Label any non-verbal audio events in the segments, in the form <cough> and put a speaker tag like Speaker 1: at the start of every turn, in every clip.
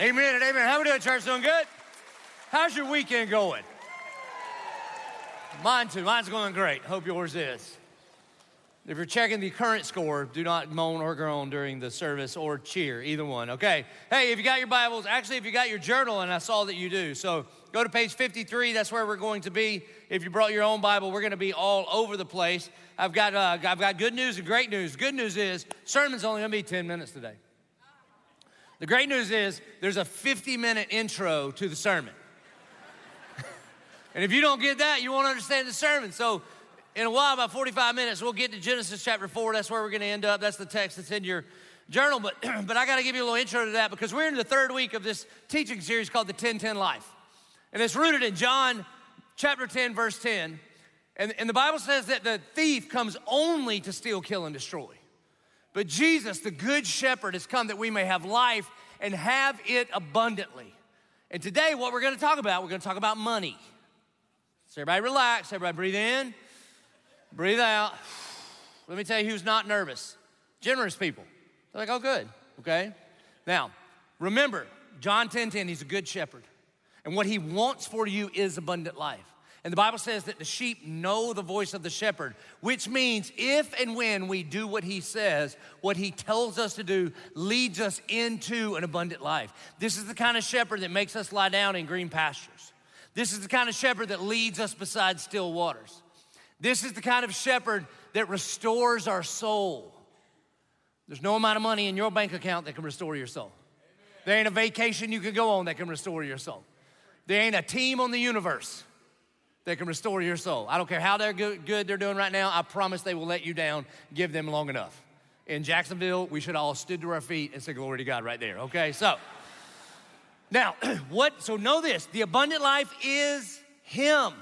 Speaker 1: amen and amen. How we doing, church? Doing good? How's your weekend going? Mine too. Mine's going great. Hope yours is. If you're checking the current score, do not moan or groan during the service or cheer, either one, okay? Hey, if you got your Bibles, actually, if you got your journal, and I saw that you do, so go to page 53, that's where we're going to be. If you brought your own Bible, we're gonna be all over the place. I've got, uh, I've got good news and great news. Good news is, sermon's only gonna be 10 minutes today. The great news is, there's a 50 minute intro to the sermon. <laughs> and if you don't get that, you won't understand the sermon. So in a while, about 45 minutes, we'll get to Genesis chapter 4. That's where we're going to end up. That's the text that's in your journal. But, <clears throat> but I got to give you a little intro to that because we're in the third week of this teaching series called the 1010 Life. And it's rooted in John chapter 10, verse 10. And, and the Bible says that the thief comes only to steal, kill, and destroy. But Jesus, the good shepherd, has come that we may have life and have it abundantly. And today, what we're going to talk about, we're going to talk about money. So, everybody relax, everybody breathe in. Breathe out. Let me tell you who's not nervous. Generous people. They're like, oh, good. Okay. Now, remember, John 10 10, he's a good shepherd. And what he wants for you is abundant life. And the Bible says that the sheep know the voice of the shepherd, which means if and when we do what he says, what he tells us to do leads us into an abundant life. This is the kind of shepherd that makes us lie down in green pastures. This is the kind of shepherd that leads us beside still waters. This is the kind of shepherd that restores our soul. There's no amount of money in your bank account that can restore your soul. There ain't a vacation you can go on that can restore your soul. There ain't a team on the universe that can restore your soul. I don't care how they're good, good they're doing right now. I promise they will let you down. Give them long enough. In Jacksonville, we should all stood to our feet and say glory to God right there. Okay, so now <clears throat> what? So know this: the abundant life is Him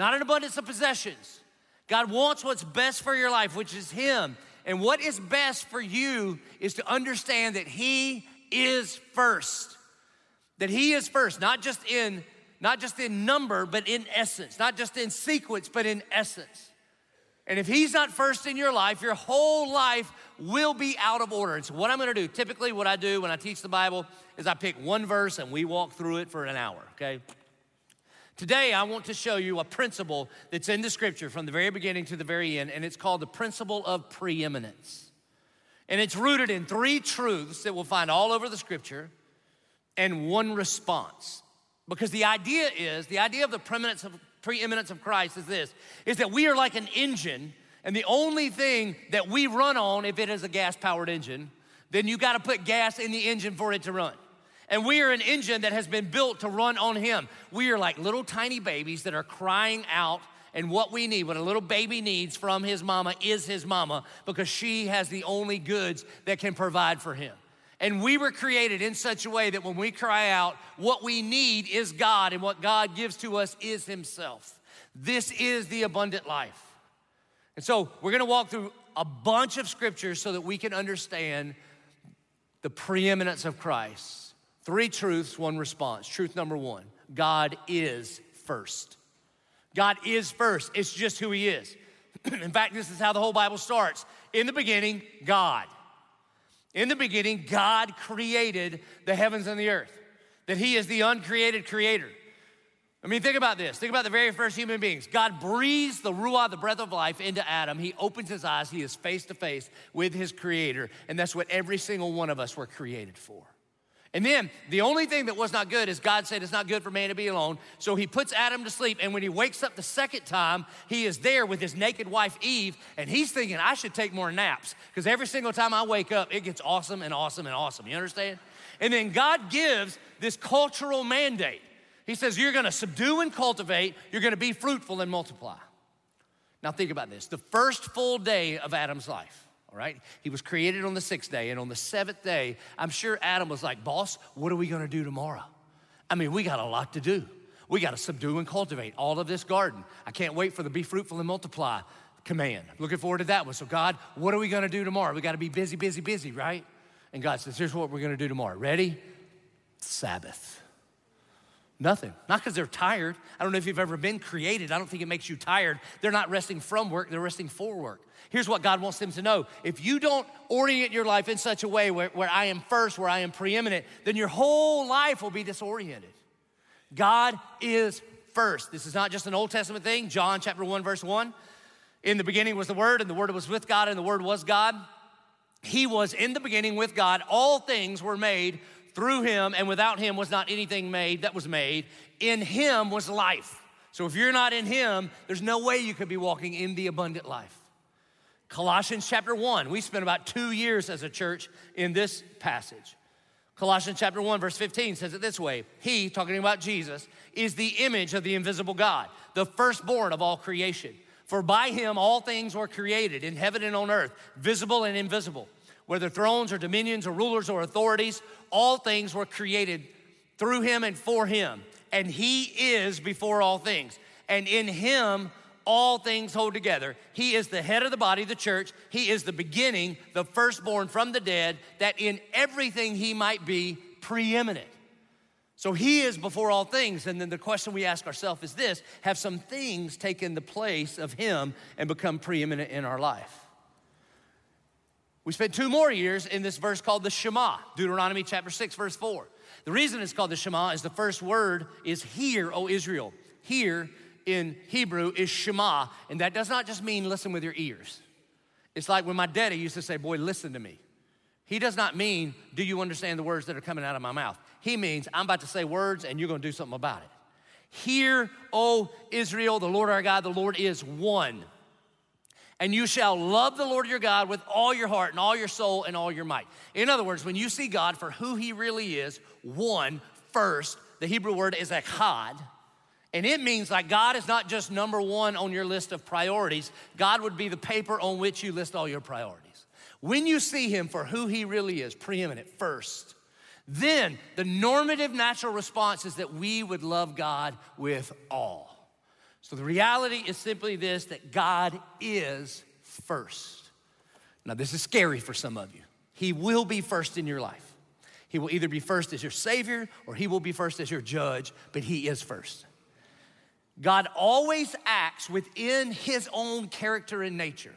Speaker 1: not an abundance of possessions. God wants what's best for your life, which is Him. And what is best for you is to understand that He is first. That He is first, not just in not just in number, but in essence, not just in sequence, but in essence. And if He's not first in your life, your whole life will be out of order. And so, what I'm gonna do, typically, what I do when I teach the Bible is I pick one verse and we walk through it for an hour, okay? Today, I want to show you a principle that's in the scripture from the very beginning to the very end, and it's called the principle of preeminence. And it's rooted in three truths that we'll find all over the scripture and one response. Because the idea is, the idea of the preeminence of, preeminence of Christ is this, is that we are like an engine, and the only thing that we run on, if it is a gas-powered engine, then you gotta put gas in the engine for it to run. And we are an engine that has been built to run on Him. We are like little tiny babies that are crying out. And what we need, what a little baby needs from his mama, is his mama because she has the only goods that can provide for him. And we were created in such a way that when we cry out, what we need is God, and what God gives to us is Himself. This is the abundant life. And so we're gonna walk through a bunch of scriptures so that we can understand the preeminence of Christ Three truths, one response. Truth number one God is first. God is first. It's just who He is. <clears throat> In fact, this is how the whole Bible starts. In the beginning, God. In the beginning, God created the heavens and the earth, that He is the uncreated creator. I mean, think about this. Think about the very first human beings. God breathes the Ruah, the breath of life, into Adam. He opens his eyes. He is face to face with his creator. And that's what every single one of us were created for. And then the only thing that was not good is God said it's not good for man to be alone. So he puts Adam to sleep. And when he wakes up the second time, he is there with his naked wife Eve. And he's thinking, I should take more naps because every single time I wake up, it gets awesome and awesome and awesome. You understand? And then God gives this cultural mandate. He says, You're gonna subdue and cultivate, you're gonna be fruitful and multiply. Now, think about this the first full day of Adam's life all right? He was created on the sixth day, and on the seventh day, I'm sure Adam was like, Boss, what are we gonna do tomorrow? I mean, we got a lot to do. We got to subdue and cultivate all of this garden. I can't wait for the be fruitful and multiply command. Looking forward to that one. So, God, what are we gonna do tomorrow? We got to be busy, busy, busy, right? And God says, Here's what we're gonna do tomorrow. Ready? Sabbath. Nothing. Not because they're tired. I don't know if you've ever been created. I don't think it makes you tired. They're not resting from work, they're resting for work. Here's what God wants them to know if you don't orient your life in such a way where, where I am first, where I am preeminent, then your whole life will be disoriented. God is first. This is not just an Old Testament thing. John chapter 1, verse 1. In the beginning was the Word, and the Word was with God, and the Word was God. He was in the beginning with God. All things were made through him, and without him was not anything made that was made. In him was life. So if you're not in him, there's no way you could be walking in the abundant life. Colossians chapter 1, we spent about two years as a church in this passage. Colossians chapter 1, verse 15 says it this way He, talking about Jesus, is the image of the invisible God, the firstborn of all creation. For by him all things were created in heaven and on earth, visible and invisible whether thrones or dominions or rulers or authorities, all things were created through him and for him. And he is before all things. And in him, all things hold together. He is the head of the body, the church. He is the beginning, the firstborn from the dead, that in everything he might be preeminent. So he is before all things. And then the question we ask ourselves is this Have some things taken the place of him and become preeminent in our life? We spent two more years in this verse called the Shema, Deuteronomy chapter 6, verse 4. The reason it's called the Shema is the first word is hear, O Israel. Hear in Hebrew is Shema, and that does not just mean listen with your ears. It's like when my daddy used to say, Boy, listen to me. He does not mean, Do you understand the words that are coming out of my mouth? He means, I'm about to say words and you're gonna do something about it. Hear, O Israel, the Lord our God, the Lord is one and you shall love the Lord your God with all your heart and all your soul and all your might. In other words, when you see God for who he really is, one, first, the Hebrew word is echad, and it means like God is not just number one on your list of priorities, God would be the paper on which you list all your priorities. When you see him for who he really is, preeminent, first, then the normative natural response is that we would love God with all. So the reality is simply this that God is first. Now, this is scary for some of you. He will be first in your life. He will either be first as your Savior or He will be first as your judge, but He is first. God always acts within His own character and nature.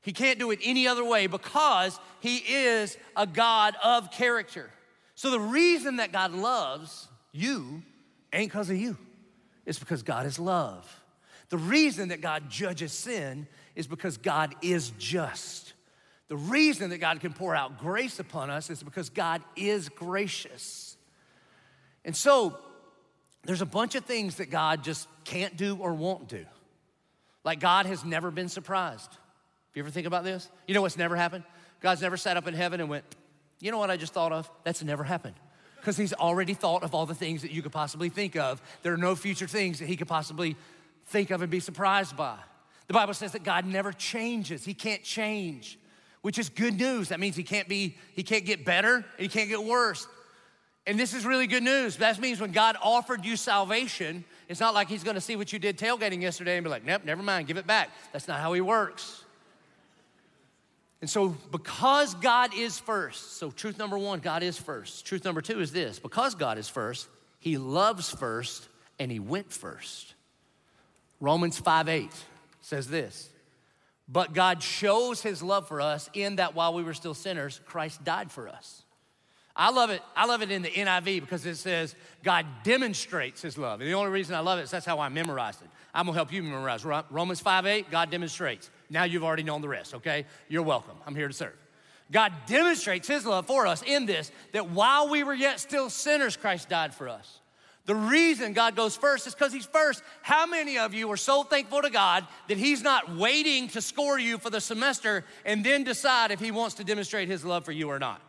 Speaker 1: He can't do it any other way because He is a God of character. So the reason that God loves you ain't because of you. It's because God is love. The reason that God judges sin is because God is just. The reason that God can pour out grace upon us is because God is gracious. And so, there's a bunch of things that God just can't do or won't do. Like God has never been surprised. You ever think about this? You know what's never happened? God's never sat up in heaven and went, you know what I just thought of? That's never happened because he's already thought of all the things that you could possibly think of. There are no future things that he could possibly think of and be surprised by. The Bible says that God never changes. He can't change, which is good news. That means he can't be, he can't get better, he can't get worse. And this is really good news. That means when God offered you salvation, it's not like he's gonna see what you did tailgating yesterday and be like, nope, never mind, give it back. That's not how he works. And so, because God is first, so truth number one, God is first. Truth number two is this because God is first, He loves first and He went first. Romans 5 8 says this But God shows His love for us in that while we were still sinners, Christ died for us. I love it. I love it in the NIV because it says God demonstrates his love. And the only reason I love it is that's how I memorized it. I'm gonna help you memorize. Romans 5 8, God demonstrates. Now you've already known the rest, okay? You're welcome. I'm here to serve. God demonstrates his love for us in this that while we were yet still sinners, Christ died for us. The reason God goes first is because He's first. How many of you are so thankful to God that He's not waiting to score you for the semester and then decide if He wants to demonstrate His love for you or not?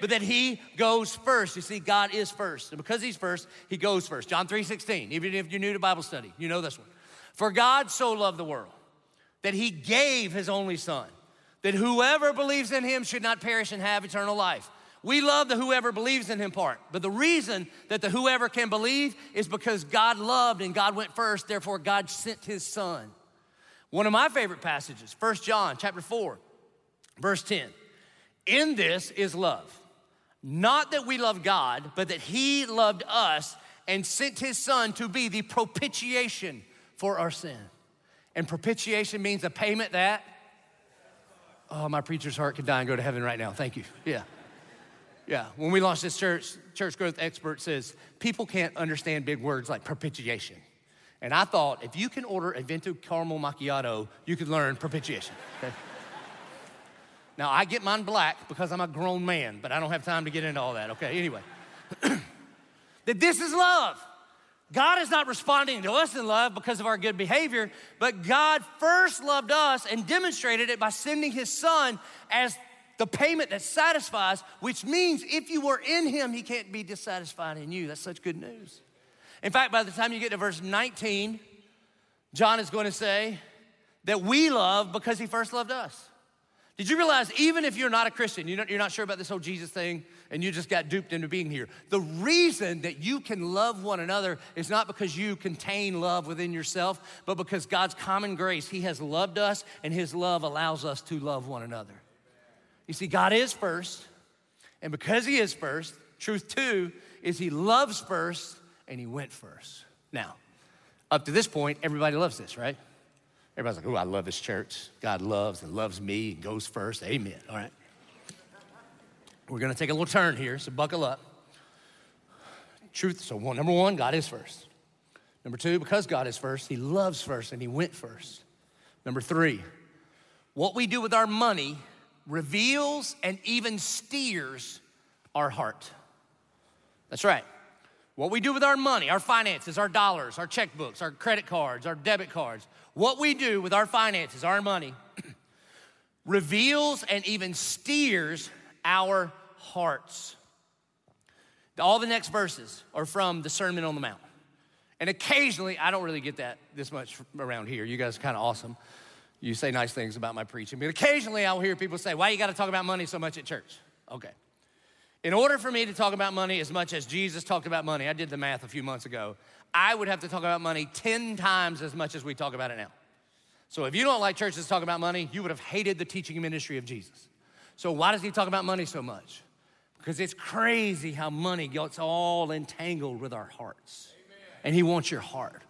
Speaker 1: But that He goes first. You see, God is first. And because He's first, He goes first. John 3 16, even if you're new to Bible study, you know this one. For God so loved the world that he gave his only son, that whoever believes in him should not perish and have eternal life. We love the whoever believes in him part, but the reason that the whoever can believe is because God loved and God went first, therefore God sent his son. One of my favorite passages, 1 John chapter 4, verse 10. In this is love. Not that we love God, but that he loved us and sent his son to be the propitiation for our sin. And propitiation means a payment that, oh, my preacher's heart could die and go to heaven right now. Thank you. Yeah. Yeah. When we launched this church, church growth expert says people can't understand big words like propitiation. And I thought if you can order a Venti caramel macchiato, you could learn propitiation. Okay? Now I get mine black because I'm a grown man, but I don't have time to get into all that. Okay. Anyway, <clears throat> that this is love. God is not responding to us in love because of our good behavior, but God first loved us and demonstrated it by sending his son as the payment that satisfies, which means if you were in him, he can't be dissatisfied in you. That's such good news. In fact, by the time you get to verse 19, John is going to say that we love because he first loved us. Did you realize even if you're not a Christian, you're not, you're not sure about this whole Jesus thing, and you just got duped into being here, the reason that you can love one another is not because you contain love within yourself, but because God's common grace, He has loved us, and His love allows us to love one another. You see, God is first, and because He is first, truth two is He loves first and He went first. Now, up to this point, everybody loves this, right? Everybody's like, oh, I love this church. God loves and loves me and goes first. Amen. All right. We're going to take a little turn here, so buckle up. Truth, so one, number one, God is first. Number two, because God is first, He loves first and He went first. Number three, what we do with our money reveals and even steers our heart. That's right. What we do with our money, our finances, our dollars, our checkbooks, our credit cards, our debit cards, what we do with our finances, our money, <clears throat> reveals and even steers our hearts. All the next verses are from the Sermon on the Mount. And occasionally, I don't really get that this much around here. You guys are kind of awesome. You say nice things about my preaching. But occasionally, I'll hear people say, Why you got to talk about money so much at church? Okay. In order for me to talk about money as much as Jesus talked about money, I did the math a few months ago, I would have to talk about money 10 times as much as we talk about it now. So if you don't like churches talk about money, you would have hated the teaching ministry of Jesus. So why does he talk about money so much? Because it's crazy how money gets all entangled with our hearts. Amen. And he wants your heart.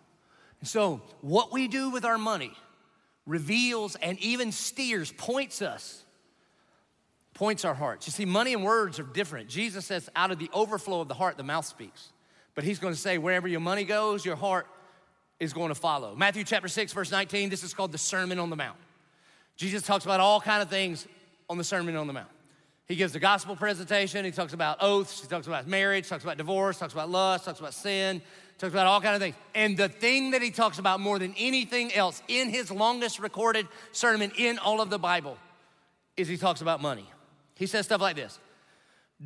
Speaker 1: And so what we do with our money reveals and even steers, points us points our hearts. You see, money and words are different. Jesus says, out of the overflow of the heart, the mouth speaks. But he's going to say, wherever your money goes, your heart is going to follow. Matthew chapter 6, verse 19, this is called the Sermon on the Mount. Jesus talks about all kind of things on the Sermon on the Mount. He gives the gospel presentation, he talks about oaths, he talks about marriage, talks about divorce, talks about lust, talks about sin, talks about all kind of things. And the thing that he talks about more than anything else in his longest recorded sermon in all of the Bible is he talks about money. He says stuff like this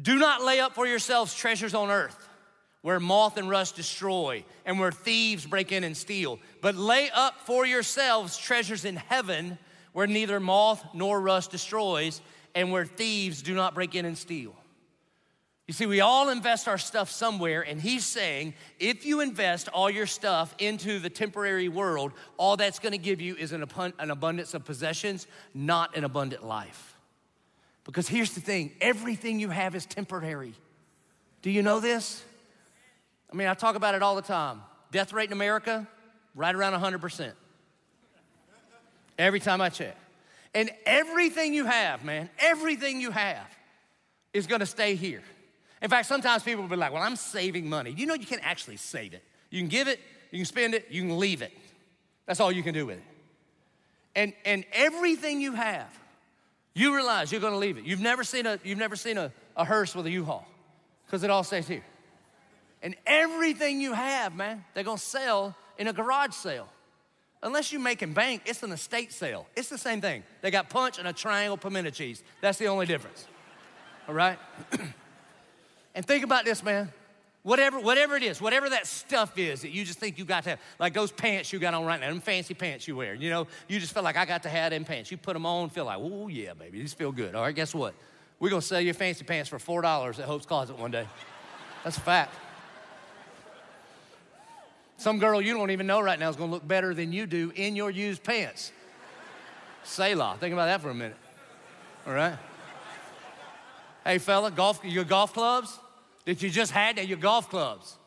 Speaker 1: Do not lay up for yourselves treasures on earth where moth and rust destroy and where thieves break in and steal, but lay up for yourselves treasures in heaven where neither moth nor rust destroys and where thieves do not break in and steal. You see, we all invest our stuff somewhere, and he's saying if you invest all your stuff into the temporary world, all that's gonna give you is an, abundance of possessions, not an abundant life. Because here's the thing everything you have is temporary. Do you know this? I mean, I talk about it all the time. Death rate in America, right around 100%. Every time I check. And everything you have, man, everything you have is gonna stay here. In fact, sometimes people will be like, well, I'm saving money. You know, you can't actually save it. You can give it, you can spend it, you can leave it. That's all you can do with it. And, and everything you have you realize you're gonna leave it. You've never seen a, you've never seen a, a hearse with a U-Haul, because it all stays here. And everything you have, man, they're gonna sell in a garage sale. Unless you make and bank, it's an estate sale. It's the same thing. They got punch and a triangle pimento cheese. That's the only difference. All right? <clears throat> and think about this, man. Whatever, whatever it is, whatever that stuff is that you just think you got to have, like those pants you got on right now, them fancy pants you wear, you know, you just feel like I got to have them pants. You put them on, feel like, oh yeah, baby, these feel good. All right, guess what? We're gonna sell your fancy pants for four dollars at Hope's Closet one day. That's a fact. Some girl you don't even know right now is gonna look better than you do in your used pants. Selah. Think about that for a minute. All right. Hey, fella, golf, your golf clubs? that you just had at your golf clubs.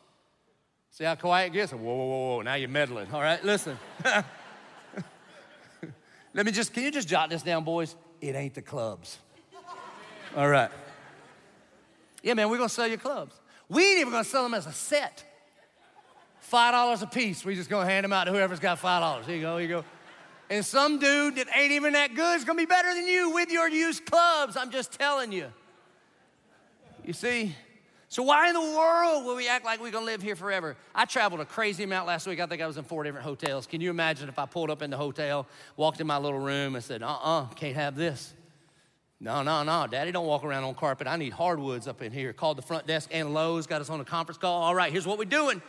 Speaker 1: See how quiet it gets? Whoa, whoa, whoa, whoa. Now you're meddling. All right, listen. <laughs> Let me just, can you just jot this down, boys? It ain't the clubs. All right. Yeah, man, we're gonna sell your clubs. We ain't even gonna sell them as a set. Five dollars a piece. We just gonna hand them out to whoever's got five dollars. Here you go, here you go. And some dude that ain't even that good is gonna be better than you with your used clubs. I'm just telling you. You see? So why in the world will we act like we're gonna live here forever? I traveled a crazy amount last week. I think I was in four different hotels. Can you imagine if I pulled up in the hotel, walked in my little room, and said, uh-uh, can't have this. No, no, no, Daddy, don't walk around on carpet. I need hardwoods up in here. Called the front desk and Lowe's, got us on a conference call. All right, here's what we're doing.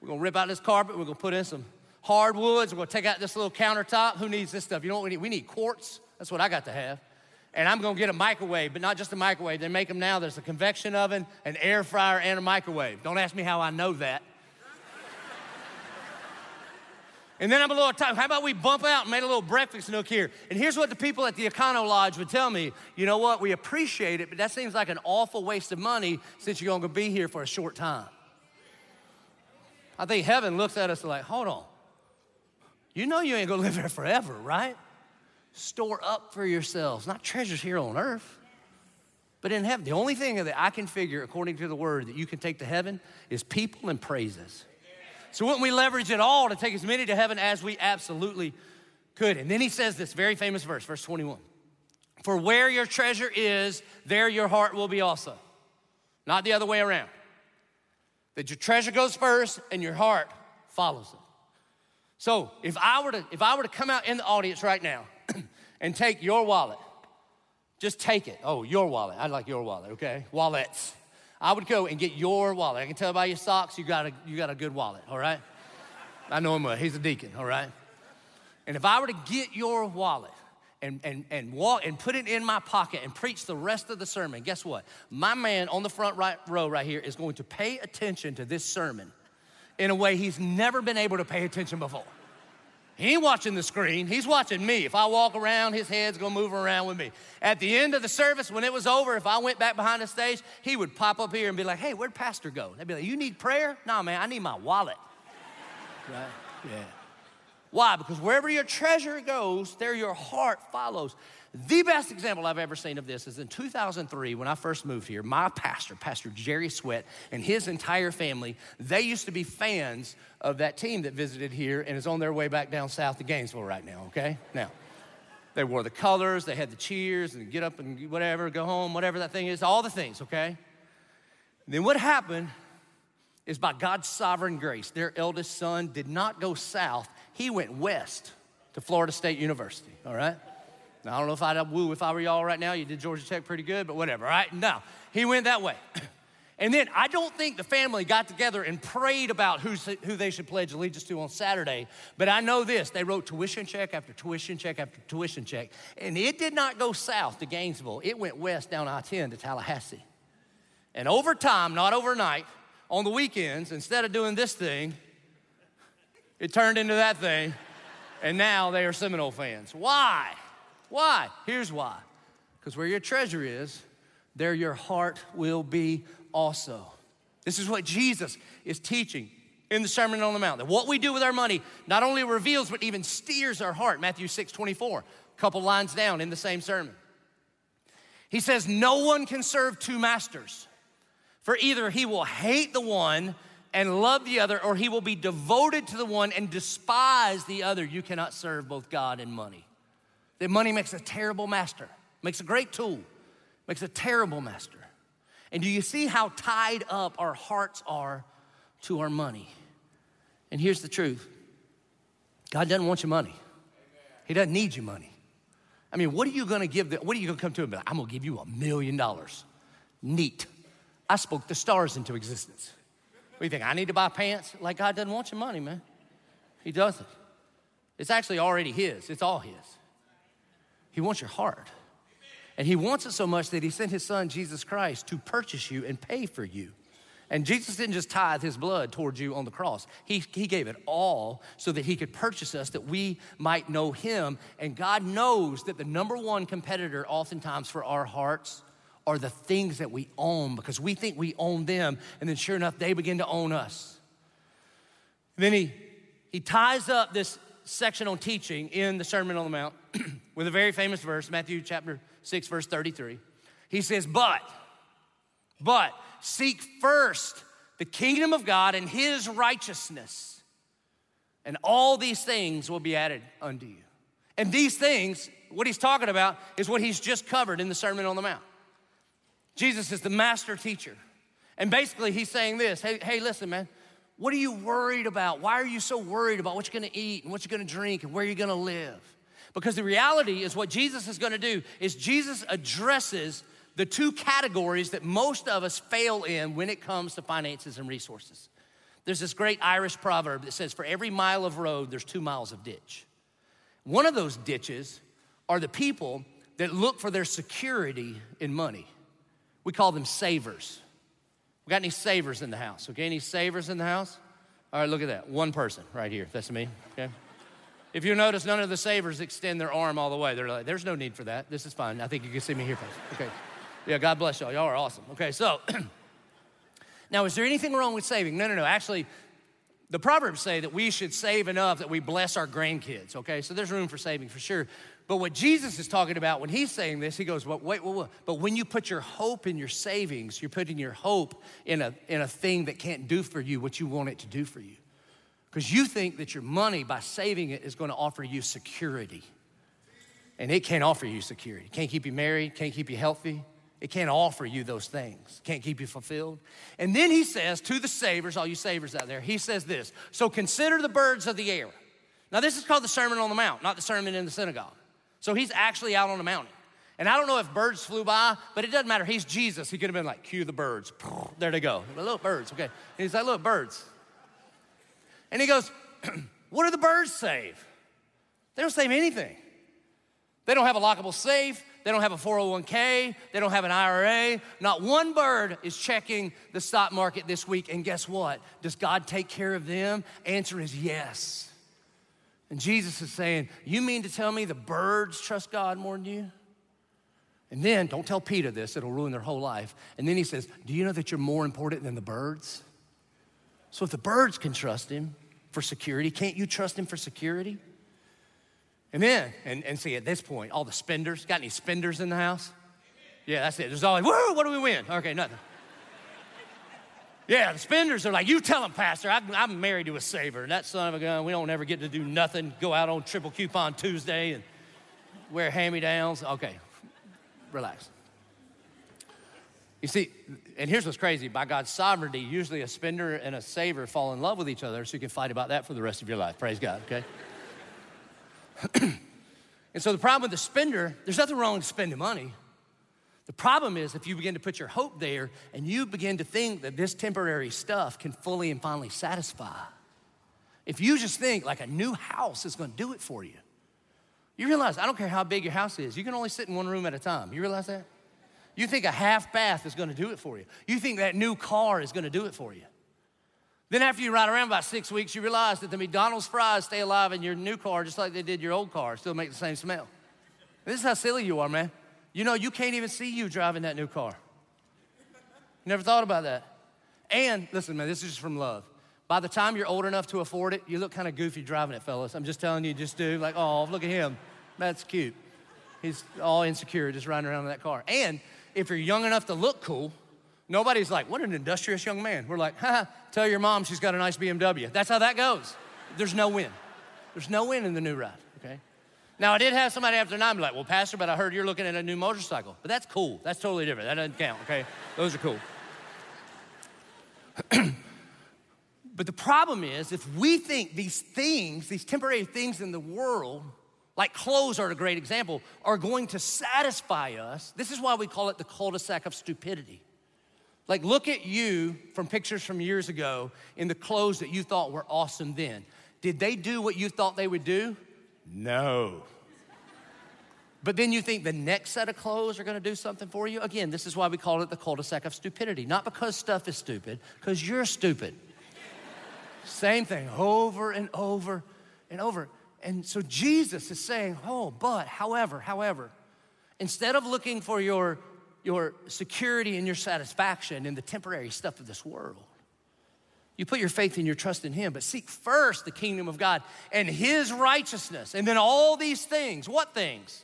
Speaker 1: We're gonna rip out this carpet. We're gonna put in some hardwoods. We're gonna take out this little countertop. Who needs this stuff? You know what we need? We need quartz. That's what I got to have and I'm gonna get a microwave, but not just a microwave. They make them now. There's a convection oven, an air fryer, and a microwave. Don't ask me how I know that. and then I'm a little tired. How about we bump out and make a little breakfast nook here? And here's what the people at the Econo Lodge would tell me. You know what? We appreciate it, but that seems like an awful waste of money since you're gonna be here for a short time. I think heaven looks at us like, hold on. You know you ain't gonna live here forever, right? store up for yourselves, not treasures here on earth, but in heaven. The only thing that I can figure, according to the word, that you can take to heaven is people and praises. So wouldn't we leverage it all to take as many to heaven as we absolutely could? And then he says this very famous verse, verse 21. For where your treasure is, there your heart will be also. Not the other way around. That your treasure goes first and your heart follows it. So if I were to if I were to come out in the audience right now <clears throat> and take your wallet. Just take it. Oh, your wallet. I like your wallet, okay? Wallets. I would go and get your wallet. I can tell by your socks you got a, you got a good wallet, all right? I know him. He's a deacon, all right? And if I were to get your wallet and, and, and walk and put it in my pocket and preach the rest of the sermon, guess what? My man on the front right row right here is going to pay attention to this sermon in a way he's never been able to pay attention before. He ain't watching the screen, he's watching me. If I walk around, his head's gonna move around with me. At the end of the service, when it was over, if I went back behind the stage, he would pop up here and be like, hey, where'd Pastor go? They'd be like, you need prayer? No, man, I need my wallet. <laughs> right? Yeah. Why? Because wherever your treasure goes, there your heart follows. The best example I've ever seen of this is in 2003 when I first moved here. My pastor, Pastor Jerry Sweat, and his entire family, they used to be fans of that team that visited here and is on their way back down south to Gainesville right now, okay? Now, they wore the colors, they had the cheers and get up and whatever, go home, whatever that thing is, all the things, okay? And then what happened is by God's sovereign grace, their eldest son did not go south, he went west to Florida State University, all right? Now, I don't know if I'd woo if I were y'all right now. You did Georgia Tech pretty good, but whatever, all right? No, he went that way. <clears throat> And then I don't think the family got together and prayed about who, who they should pledge allegiance to on Saturday, but I know this they wrote tuition check after tuition check after tuition check. And it did not go south to Gainesville, it went west down I 10 to Tallahassee. And over time, not overnight, on the weekends, instead of doing this thing, it turned into that thing, and now they are Seminole fans. Why? Why? Here's why. Because where your treasure is, there your heart will be also. This is what Jesus is teaching in the Sermon on the Mount. That what we do with our money not only reveals, but even steers our heart. Matthew 6 24, a couple lines down in the same sermon. He says, No one can serve two masters, for either he will hate the one and love the other, or he will be devoted to the one and despise the other. You cannot serve both God and money. That money makes a terrible master, makes a great tool, makes a terrible master. And do you see how tied up our hearts are to our money? And here's the truth God doesn't want your money, He doesn't need your money. I mean, what are you gonna give? The, what are you gonna come to him? And be like, I'm gonna give you a million dollars. Neat. I spoke the stars into existence. What do you think? I need to buy pants? Like, God doesn't want your money, man. He doesn't. It's actually already His, it's all His. He wants your heart. And he wants it so much that he sent his son, Jesus Christ, to purchase you and pay for you. And Jesus didn't just tithe his blood towards you on the cross. He, he gave it all so that he could purchase us, that we might know him. And God knows that the number one competitor, oftentimes, for our hearts are the things that we own because we think we own them. And then, sure enough, they begin to own us. Then he, he ties up this section on teaching in the Sermon on the Mount <clears throat> with a very famous verse, Matthew chapter 6, verse 33. He says, But, but seek first the kingdom of God and his righteousness, and all these things will be added unto you. And these things, what he's talking about, is what he's just covered in the Sermon on the Mount. Jesus is the master teacher. And basically, he's saying this hey, hey, listen, man, what are you worried about? Why are you so worried about what you're gonna eat and what you're gonna drink and where you're gonna live? Because the reality is, what Jesus is gonna do is Jesus addresses the two categories that most of us fail in when it comes to finances and resources. There's this great Irish proverb that says, For every mile of road, there's two miles of ditch. One of those ditches are the people that look for their security in money. We call them savers. We got any savers in the house? Okay, any savers in the house? All right, look at that. One person right here. That's me. Okay. If you notice, none of the savers extend their arm all the way. They're like, there's no need for that. This is fine. I think you can see me here first. Okay. Yeah, God bless y'all. Y'all are awesome. Okay, so <clears throat> now is there anything wrong with saving? No, no, no. Actually, the Proverbs say that we should save enough that we bless our grandkids, okay? So there's room for saving for sure. But what Jesus is talking about when he's saying this, he goes, well, wait, wait, wait. But when you put your hope in your savings, you're putting your hope in a, in a thing that can't do for you what you want it to do for you. Because you think that your money, by saving it, is going to offer you security. And it can't offer you security. Can't keep you married, can't keep you healthy, it can't offer you those things, can't keep you fulfilled. And then he says to the savers, all you savers out there, he says this So consider the birds of the air. Now, this is called the Sermon on the Mount, not the sermon in the synagogue. So he's actually out on a mountain. And I don't know if birds flew by, but it doesn't matter. He's Jesus. He could have been like, cue the birds. There they go. The little birds, okay. And he's like, look, birds. And he goes, <clears throat> What do the birds save? They don't save anything. They don't have a lockable safe. They don't have a 401k. They don't have an IRA. Not one bird is checking the stock market this week. And guess what? Does God take care of them? Answer is yes. And Jesus is saying, You mean to tell me the birds trust God more than you? And then, don't tell Peter this, it'll ruin their whole life. And then he says, Do you know that you're more important than the birds? So if the birds can trust him for security, can't you trust him for security? Amen. And, and see, at this point, all the spenders, got any spenders in the house? Yeah, that's it. There's always, woo, what do we win? Okay, nothing. Yeah, the spenders are like, you tell them, Pastor, I, am married to a saver. That son of a gun, we don't ever get to do nothing, go out on triple coupon Tuesday and wear hand me downs. Okay, relax. You see, and here's what's crazy by God's sovereignty, usually a spender and a saver fall in love with each other, so you can fight about that for the rest of your life. Praise God, okay? <clears throat> and so the problem with the spender, there's nothing wrong with spending money. The problem is if you begin to put your hope there and you begin to think that this temporary stuff can fully and finally satisfy. If you just think like a new house is gonna do it for you, you realize I don't care how big your house is, you can only sit in one room at a time. You realize that? You think a half bath is gonna do it for you. You think that new car is gonna do it for you. Then, after you ride around about six weeks, you realize that the McDonald's fries stay alive in your new car just like they did your old car, still make the same smell. This is how silly you are, man. You know, you can't even see you driving that new car. Never thought about that. And listen, man, this is just from love. By the time you're old enough to afford it, you look kind of goofy driving it, fellas. I'm just telling you, just do. Like, oh, look at him. That's cute. He's all insecure just riding around in that car. And if you're young enough to look cool, Nobody's like, what an industrious young man. We're like, ha, tell your mom she's got a nice BMW. That's how that goes. There's no win. There's no win in the new ride, okay? Now, I did have somebody after nine be like, well, Pastor, but I heard you're looking at a new motorcycle. But that's cool. That's totally different. That doesn't count, okay? Those are cool. <clears throat> but the problem is, if we think these things, these temporary things in the world, like clothes are a great example, are going to satisfy us, this is why we call it the cul de sac of stupidity. Like, look at you from pictures from years ago in the clothes that you thought were awesome then. Did they do what you thought they would do? No. But then you think the next set of clothes are gonna do something for you? Again, this is why we call it the cul de sac of stupidity. Not because stuff is stupid, because you're stupid. Same thing over and over and over. And so Jesus is saying, oh, but, however, however, instead of looking for your your security and your satisfaction in the temporary stuff of this world. You put your faith and your trust in Him, but seek first the kingdom of God and His righteousness. And then all these things, what things?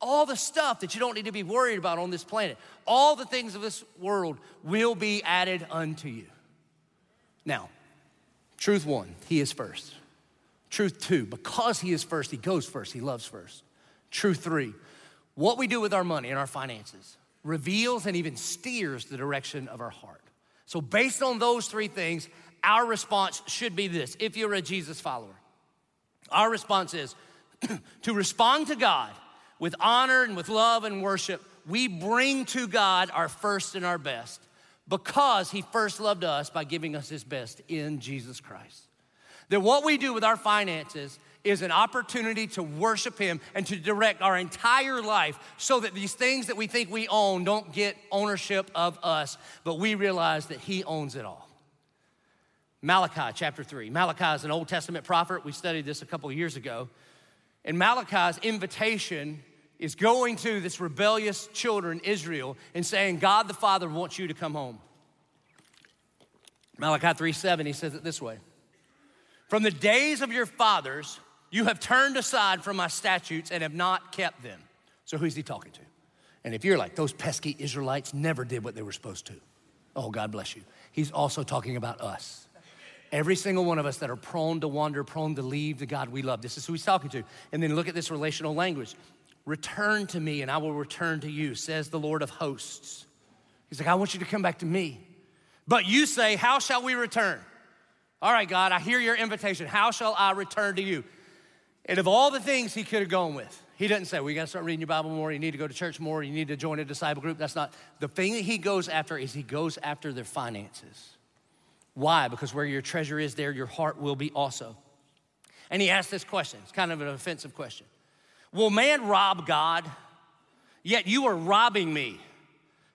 Speaker 1: All the stuff that you don't need to be worried about on this planet, all the things of this world will be added unto you. Now, truth one, He is first. Truth two, because He is first, He goes first, He loves first. Truth three, what we do with our money and our finances reveals and even steers the direction of our heart. So, based on those three things, our response should be this if you're a Jesus follower. Our response is <clears throat> to respond to God with honor and with love and worship. We bring to God our first and our best because He first loved us by giving us His best in Jesus Christ. That what we do with our finances is an opportunity to worship Him and to direct our entire life so that these things that we think we own don't get ownership of us, but we realize that He owns it all. Malachi chapter 3. Malachi is an Old Testament prophet. We studied this a couple years ago. And Malachi's invitation is going to this rebellious children, Israel, and saying, God the Father wants you to come home. Malachi 3 7, he says it this way From the days of your fathers, you have turned aside from my statutes and have not kept them. So who's he talking to? And if you're like, those pesky Israelites never did what they were supposed to, oh, God bless you. He's also talking about us. Every single one of us that are prone to wander, prone to leave the God we love. This is who he's talking to. And then look at this relational language. Return to me, and I will return to you, says the Lord of hosts. He's like, I want you to come back to me. But you say, How shall we return? All right, God, I hear your invitation. How shall I return to you? And of all the things he could have gone with, he doesn't say, well, you gotta start reading your Bible more, you need to go to church more, you need to join a disciple group. That's not, the thing that he goes after is he goes after their finances. Why? Because where your treasure is, there your heart will be also. And he asked this question, it's kind of an offensive question. Will man rob God? Yet you are robbing me.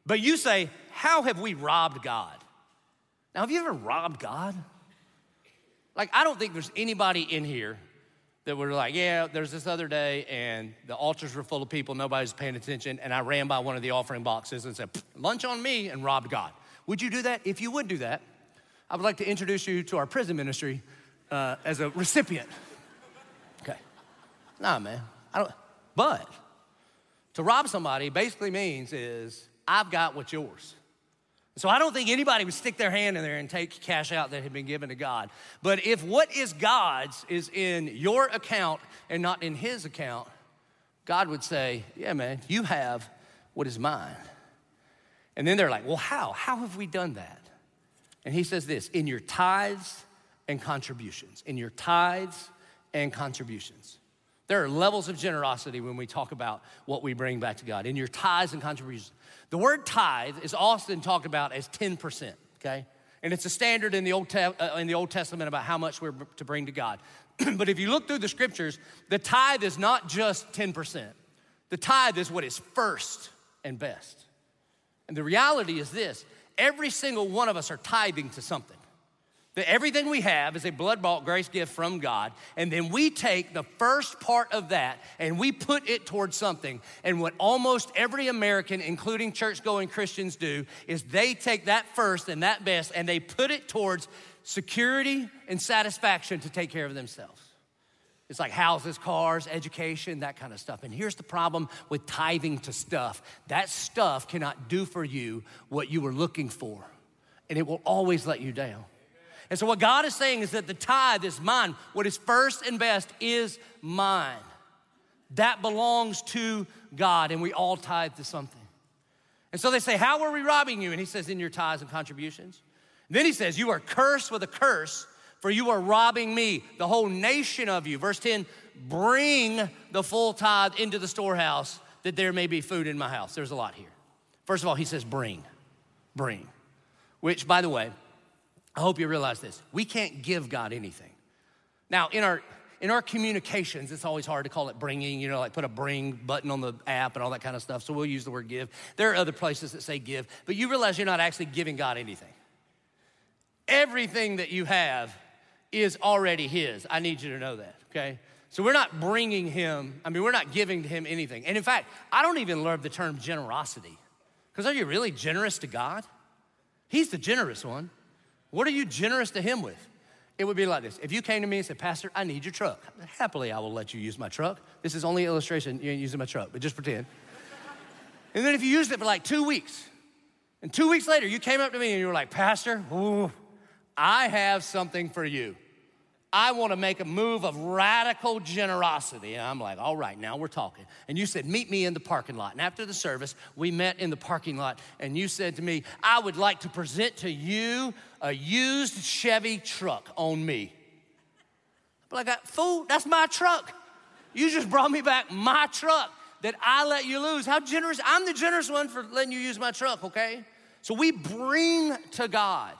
Speaker 1: But you say, How have we robbed God? Now, have you ever robbed God? Like, I don't think there's anybody in here that were like, yeah, there's this other day and the altars were full of people, nobody's paying attention, and I ran by one of the offering boxes and said, lunch on me, and robbed God. Would you do that? If you would do that, I would like to introduce you to our prison ministry uh, as a recipient. Okay. Nah, man. I don't, but to rob somebody basically means is I've got what's yours. So I don't think anybody would stick their hand in there and take cash out that had been given to God. But if what is God's is in your account and not in his account, God would say, Yeah, man, you have what is mine. And then they're like, Well, how? How have we done that? And he says this in your tithes and contributions. In your tithes and contributions. There are levels of generosity when we talk about what we bring back to God. In your tithes and contributions. The word tithe is often talked about as 10%, okay? And it's a standard in the Old, Te- uh, in the Old Testament about how much we're to bring to God. <clears throat> but if you look through the scriptures, the tithe is not just 10%. The tithe is what is first and best. And the reality is this every single one of us are tithing to something. That everything we have is a blood bought grace gift from God. And then we take the first part of that and we put it towards something. And what almost every American, including church going Christians, do is they take that first and that best and they put it towards security and satisfaction to take care of themselves. It's like houses, cars, education, that kind of stuff. And here's the problem with tithing to stuff that stuff cannot do for you what you were looking for, and it will always let you down. And so, what God is saying is that the tithe is mine. What is first and best is mine. That belongs to God, and we all tithe to something. And so they say, How are we robbing you? And he says, In your tithes and contributions. And then he says, You are cursed with a curse, for you are robbing me, the whole nation of you. Verse 10 Bring the full tithe into the storehouse, that there may be food in my house. There's a lot here. First of all, he says, Bring, bring. Which, by the way, I hope you realize this. We can't give God anything. Now, in our in our communications, it's always hard to call it bringing, you know, like put a bring button on the app and all that kind of stuff. So we'll use the word give. There are other places that say give, but you realize you're not actually giving God anything. Everything that you have is already His. I need you to know that, okay? So we're not bringing Him, I mean, we're not giving Him anything. And in fact, I don't even love the term generosity, because are you really generous to God? He's the generous one. What are you generous to Him with? It would be like this. If you came to me and said, Pastor, I need your truck, happily I will let you use my truck. This is only illustration, you ain't using my truck, but just pretend. and then if you used it for like two weeks, and two weeks later you came up to me and you were like, Pastor, ooh, I have something for you. I want to make a move of radical generosity. And I'm like, all right, now we're talking. And you said, meet me in the parking lot. And after the service, we met in the parking lot. And you said to me, I would like to present to you a used Chevy truck on me. But like, uh, fool, that's my truck. You just brought me back my truck that I let you lose. How generous? I'm the generous one for letting you use my truck, okay? So we bring to God.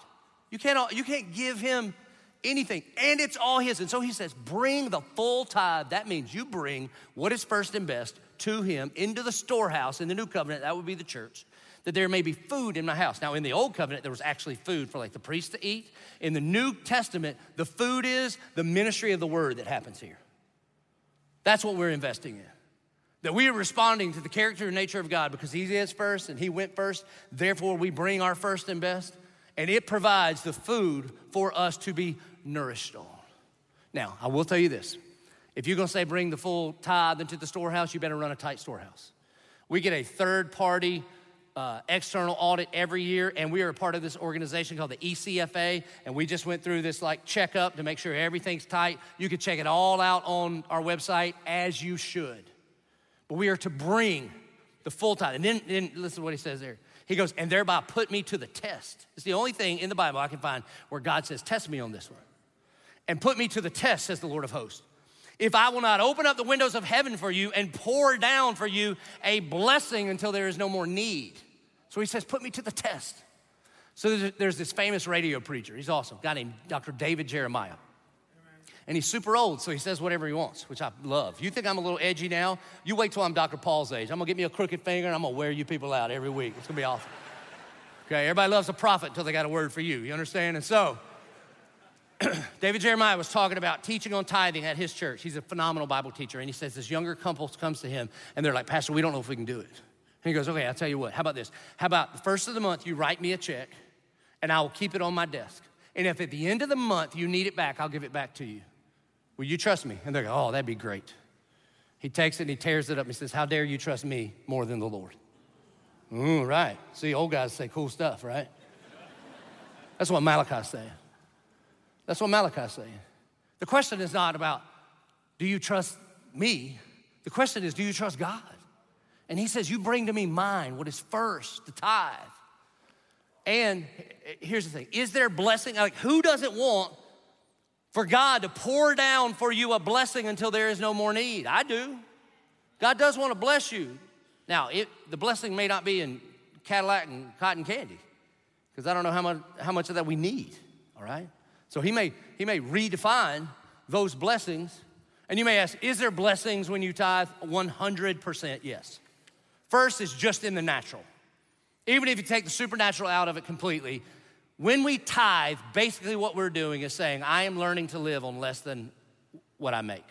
Speaker 1: You can't, you can't give him anything, and it's all His. And so He says, bring the full tithe. That means you bring what is first and best to Him into the storehouse in the new covenant. That would be the church. That there may be food in my house. Now, in the old covenant, there was actually food for like the priests to eat. In the New Testament, the food is the ministry of the word that happens here. That's what we're investing in. That we are responding to the character and nature of God because He is first and He went first. Therefore, we bring our first and best, and it provides the food for us to be nourished on. Now, I will tell you this if you're gonna say bring the full tithe into the storehouse, you better run a tight storehouse. We get a third party uh, external audit every year, and we are a part of this organization called the ECFA, and we just went through this like checkup to make sure everything's tight. You can check it all out on our website as you should. But we are to bring the full tithe. And then, then listen to what he says there. He goes, and thereby put me to the test. It's the only thing in the Bible I can find where God says, test me on this one and put me to the test, says the Lord of hosts. If I will not open up the windows of heaven for you and pour down for you a blessing until there is no more need. So he says, Put me to the test. So there's, this famous radio preacher. He's awesome. Guy named Dr. David Jeremiah. And he's super old, so he says whatever he wants, which I love. You think I'm a little edgy now? You wait till I'm Dr. Paul's age. I'm gonna get me a crooked finger and I'm gonna wear you people out every week. It's gonna be awesome. Okay, everybody loves a prophet until they got a word for you. You understand? And so, <clears throat> David Jeremiah was talking about teaching on tithing at his church. He's a phenomenal Bible teacher. And he says this younger couple comes to him and they're like, Pastor, we don't know if we can do it. And he goes, Okay, I'll tell you what. How about this? How about the first of the month, you write me a check and I will keep it on my desk. And if at the end of the month you need it back, I'll give it back to you. Will you trust me? And they go, Oh, that'd be great. He takes it and he tears it up and he says, How dare you trust me more than the Lord? Mm, right. See, old guys say cool stuff, right? That's what Malachi's saying. That's what Malachi's saying. The question is not about, do you trust me? The question is, do you trust God? And he says, You bring to me mine, what is first, the tithe. And here's the thing is there blessing? Like, who doesn't want for God to pour down for you a blessing until there is no more need? I do. God does want to bless you. Now, it, the blessing may not be in Cadillac and cotton candy, because I don't know how much, how much of that we need, all right? So he may, he may redefine those blessings. And you may ask, is there blessings when you tithe? 100% yes. First is just in the natural. Even if you take the supernatural out of it completely, when we tithe, basically what we're doing is saying, I am learning to live on less than what I make.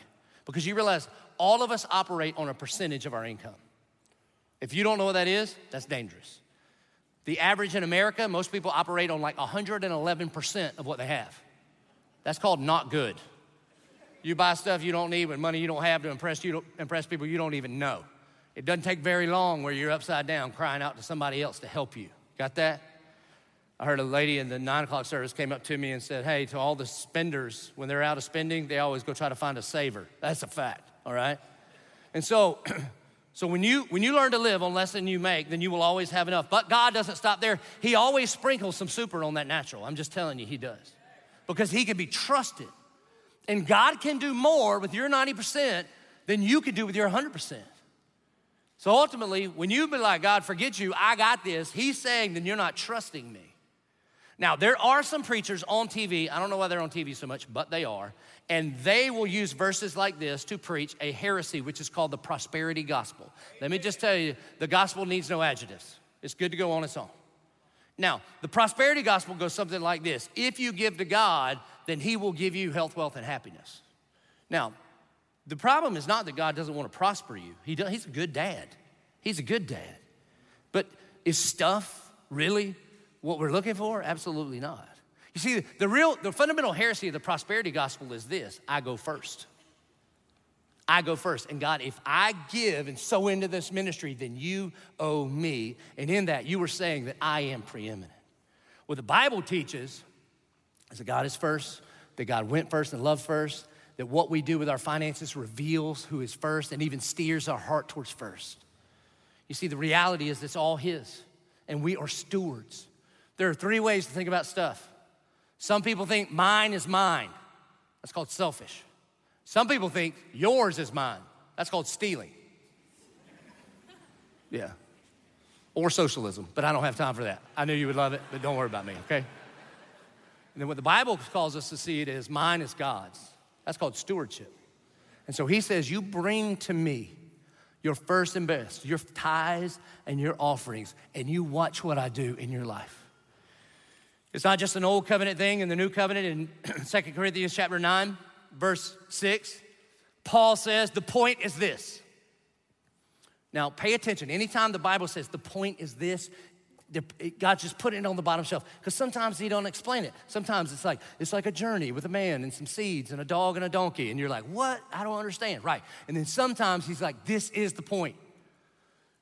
Speaker 1: Because you realize all of us operate on a percentage of our income. If you don't know what that is, that's dangerous. The average in America, most people operate on like 111% of what they have. That's called not good. You buy stuff you don't need with money you don't have to impress you impress people you don't even know. It doesn't take very long where you're upside down crying out to somebody else to help you. Got that? I heard a lady in the nine o'clock service came up to me and said, Hey, to all the spenders, when they're out of spending, they always go try to find a saver. That's a fact, all right? And so, <clears throat> so when you when you learn to live on less than you make, then you will always have enough. But God doesn't stop there. He always sprinkles some super on that natural. I'm just telling you, He does because he can be trusted. And God can do more with your 90% than you can do with your 100%. So ultimately, when you be like, God, forget you, I got this, he's saying, then you're not trusting me. Now, there are some preachers on TV, I don't know why they're on TV so much, but they are, and they will use verses like this to preach a heresy, which is called the prosperity gospel. Let me just tell you, the gospel needs no adjectives. It's good to go on its own. Now, the prosperity gospel goes something like this If you give to God, then He will give you health, wealth, and happiness. Now, the problem is not that God doesn't want to prosper you, he does, He's a good dad. He's a good dad. But is stuff really what we're looking for? Absolutely not. You see, the real, the fundamental heresy of the prosperity gospel is this I go first. I go first. And God, if I give and sow into this ministry, then you owe me. And in that, you were saying that I am preeminent. What the Bible teaches is that God is first, that God went first and loved first, that what we do with our finances reveals who is first and even steers our heart towards first. You see, the reality is it's all His, and we are stewards. There are three ways to think about stuff. Some people think mine is mine. That's called selfish. Some people think yours is mine. That's called stealing. <laughs> Yeah. Or socialism, but I don't have time for that. I knew you would love it, but don't worry about me, okay? And then what the Bible calls us to see it is mine is God's. That's called stewardship. And so he says, You bring to me your first and best, your tithes and your offerings, and you watch what I do in your life. It's not just an old covenant thing in the new covenant in <clears throat> Second Corinthians chapter 9 verse 6, Paul says, The point is this. Now, pay attention. Anytime the Bible says the point is this, God just put it on the bottom shelf because sometimes He don't explain it. Sometimes it's like it's like a journey with a man and some seeds and a dog and a donkey, and you're like, "What? I don't understand." Right? And then sometimes He's like, "This is the point."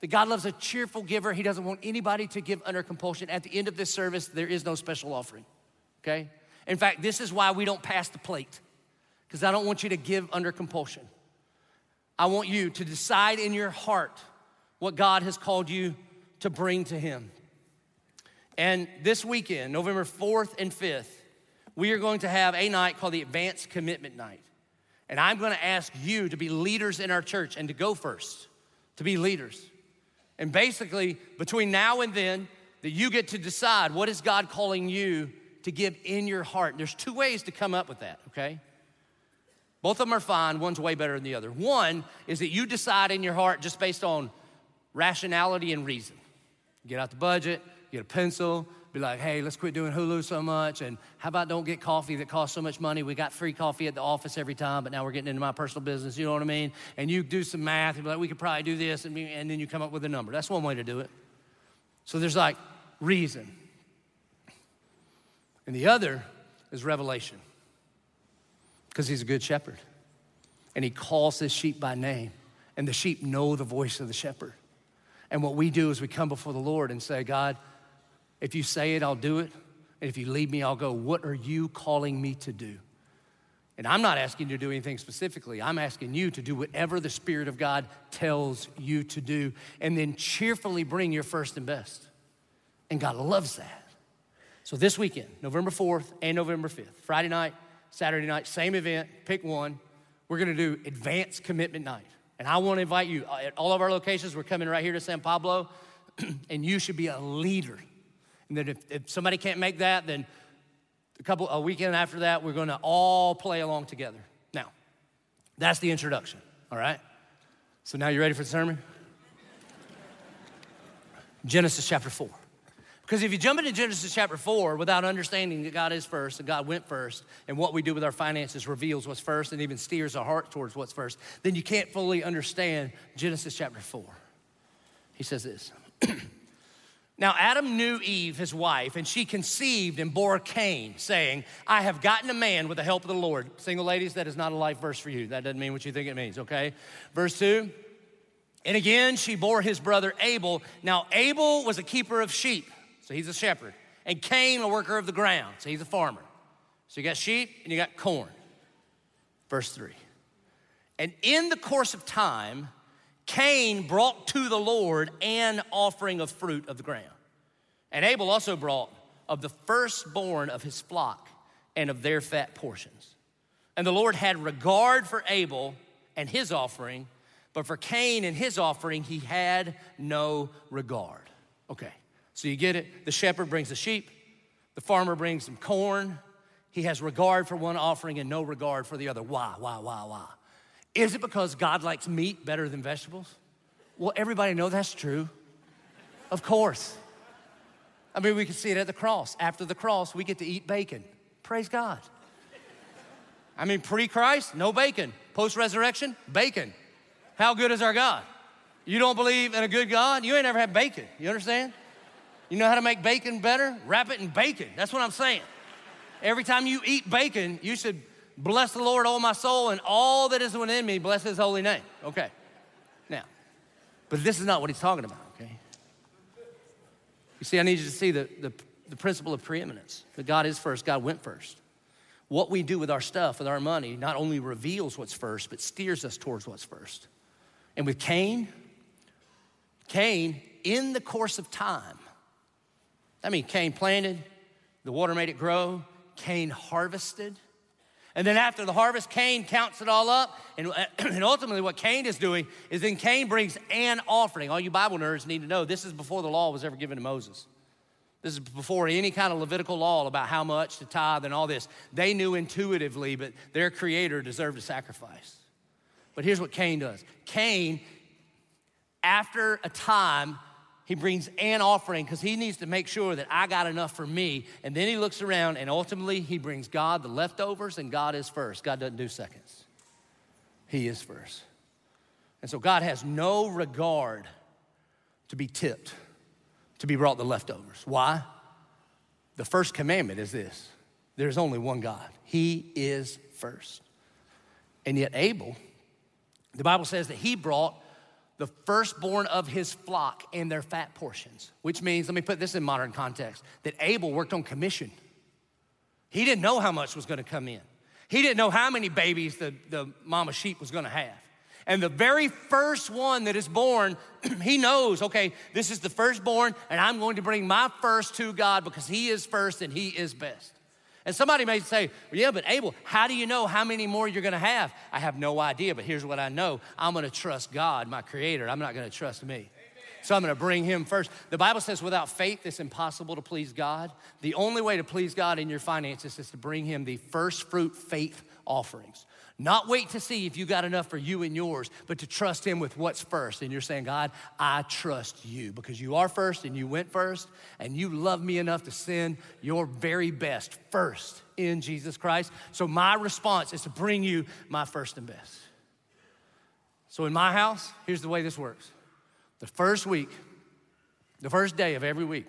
Speaker 1: That God loves a cheerful giver. He doesn't want anybody to give under compulsion. At the end of this service, there is no special offering, okay? In fact, this is why we don't pass the plate, because I don't want you to give under compulsion. I want you to decide in your heart what God has called you to bring to Him. And this weekend, November 4th and 5th, we are going to have a night called the Advanced Commitment Night. And I'm going to ask you to be leaders in our church and to go first, to be leaders. And basically, between now and then, that you get to decide what is God calling you to give in your heart. There's two ways to come up with that, okay? Both of them are fine, one's way better than the other. One is that you decide in your heart just based on rationality and reason. Get out the budget, get a pencil, be like, hey, let's quit doing Hulu so much. And how about don't get coffee that costs so much money? We got free coffee at the office every time, but now we're getting into my personal business. You know what I mean? And you do some math and be like, we could probably do this. And, and then you come up with a number. That's one way to do it. So there's like reason. And the other is revelation because he's a good shepherd. And he calls his sheep by name. And the sheep know the voice of the shepherd. And what we do is we come before the Lord and say, God, if you say it, I'll do it. And if you lead me, I'll go. What are you calling me to do? And I'm not asking you to do anything specifically. I'm asking you to do whatever the Spirit of God tells you to do, and then cheerfully bring your first and best. And God loves that. So this weekend, November 4th and November 5th, Friday night, Saturday night, same event, pick one. We're gonna do advanced commitment night. And I wanna invite you uh, at all of our locations. We're coming right here to San Pablo, <clears throat> and you should be a leader and then if, if somebody can't make that, then a couple a weekend after that, we're gonna all play along together. Now, that's the introduction, all right? So now you're ready for the sermon? Genesis chapter 4. Because if you jump into Genesis chapter 4 without understanding that God is first and God went first, and what we do with our finances reveals what's first and even steers our heart towards what's first, then you can't fully understand Genesis chapter 4. He says this <clears throat> Now, Adam knew Eve, his wife, and she conceived and bore Cain, saying, I have gotten a man with the help of the Lord. Single ladies, that is not a life verse for you. That doesn't mean what you think it means, okay? Verse 2 And again, she bore his brother Abel. Now, Abel was a keeper of sheep, so he's a shepherd, and Cain, a worker of the ground, so he's a farmer. So you got sheep and you got corn. Verse 3 And in the course of time, Cain brought to the Lord an offering of fruit of the ground. And Abel also brought of the firstborn of his flock and of their fat portions. And the Lord had regard for Abel and his offering, but for Cain and his offering, he had no regard. Okay, so you get it. The shepherd brings the sheep, the farmer brings some corn. He has regard for one offering and no regard for the other. Why, why, why, why? Is it because God likes meat better than vegetables? Well, everybody know that's true. Of course. I mean, we can see it at the cross. After the cross, we get to eat bacon. Praise God. I mean, pre Christ, no bacon. Post resurrection, bacon. How good is our God? You don't believe in a good God? You ain't ever had bacon. You understand? You know how to make bacon better? Wrap it in bacon. That's what I'm saying. Every time you eat bacon, you should bless the Lord, all my soul, and all that is within me, bless his holy name. Okay. Now, but this is not what he's talking about, okay? You see, I need you to see the, the, the principle of preeminence that God is first, God went first. What we do with our stuff, with our money, not only reveals what's first, but steers us towards what's first. And with Cain, Cain, in the course of time, I mean, Cain planted, the water made it grow, Cain harvested. And then after the harvest, Cain counts it all up. And, <clears throat> and ultimately, what Cain is doing is then Cain brings an offering. All you Bible nerds need to know this is before the law was ever given to Moses. This is before any kind of Levitical law about how much to tithe and all this. They knew intuitively, but their creator deserved a sacrifice. But here's what Cain does Cain, after a time, he brings an offering because he needs to make sure that I got enough for me. And then he looks around and ultimately he brings God the leftovers, and God is first. God doesn't do seconds, He is first. And so God has no regard to be tipped, to be brought the leftovers. Why? The first commandment is this there's only one God, He is first. And yet, Abel, the Bible says that he brought the firstborn of his flock and their fat portions, which means, let me put this in modern context, that Abel worked on commission. He didn't know how much was gonna come in. He didn't know how many babies the, the mama sheep was gonna have. And the very first one that is born, <clears throat> he knows, okay, this is the firstborn, and I'm going to bring my first to God because he is first and he is best. And somebody may say, yeah, but Abel, how do you know how many more you're gonna have? I have no idea, but here's what I know I'm gonna trust God, my creator. I'm not gonna trust me. So I'm gonna bring him first. The Bible says without faith, it's impossible to please God. The only way to please God in your finances is to bring him the first fruit faith offerings. Not wait to see if you got enough for you and yours, but to trust Him with what's first. And you're saying, God, I trust you because you are first and you went first, and you love me enough to send your very best first in Jesus Christ. So my response is to bring you my first and best. So in my house, here's the way this works the first week, the first day of every week,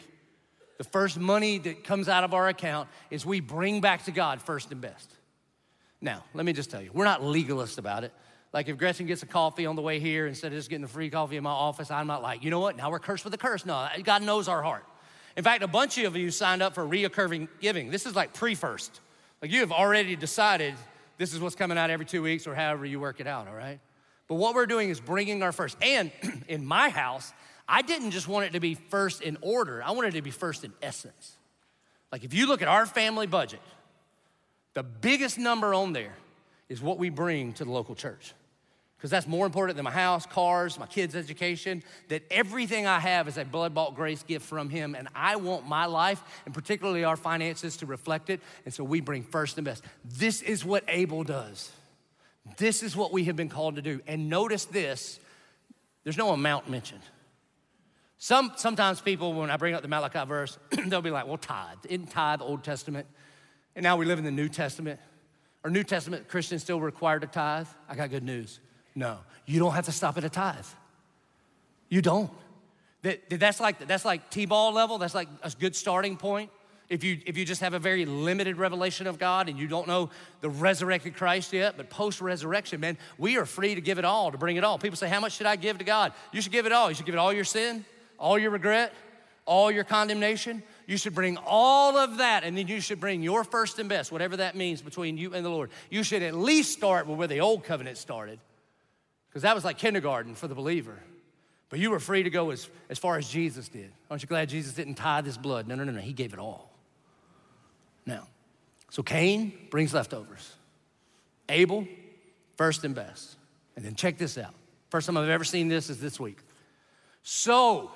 Speaker 1: the first money that comes out of our account is we bring back to God first and best. Now, let me just tell you, we're not legalists about it. Like if Gretchen gets a coffee on the way here, instead of just getting the free coffee in my office, I'm not like, you know what, now we're cursed with a curse. No, God knows our heart. In fact, a bunch of you signed up for reoccurring giving. This is like pre first. Like you have already decided this is what's coming out every two weeks or however you work it out, all right? But what we're doing is bringing our first. And <clears throat> in my house, I didn't just want it to be first in order, I wanted it to be first in essence. Like if you look at our family budget, the biggest number on there is what we bring to the local church. Because that's more important than my house, cars, my kids' education, that everything I have is a blood bought grace gift from Him. And I want my life, and particularly our finances, to reflect it. And so we bring first and best. This is what Abel does. This is what we have been called to do. And notice this there's no amount mentioned. Some, sometimes people, when I bring up the Malachi verse, <clears throat> they'll be like, well, tithe. Isn't tithe Old Testament? And now we live in the New Testament. Are New Testament Christians still required to tithe? I got good news. No, you don't have to stop at a tithe. You don't. That, that's like that's like T-ball level. That's like a good starting point. If you if you just have a very limited revelation of God and you don't know the resurrected Christ yet, but post-resurrection, man, we are free to give it all, to bring it all. People say, "How much should I give to God?" You should give it all. You should give it all your sin, all your regret, all your condemnation. You should bring all of that, and then you should bring your first and best, whatever that means between you and the Lord. You should at least start with where the old covenant started, because that was like kindergarten for the believer. But you were free to go as, as far as Jesus did. Aren't you glad Jesus didn't tithe his blood? No, no, no, no. He gave it all. Now, so Cain brings leftovers. Abel, first and best. And then check this out. First time I've ever seen this is this week. So,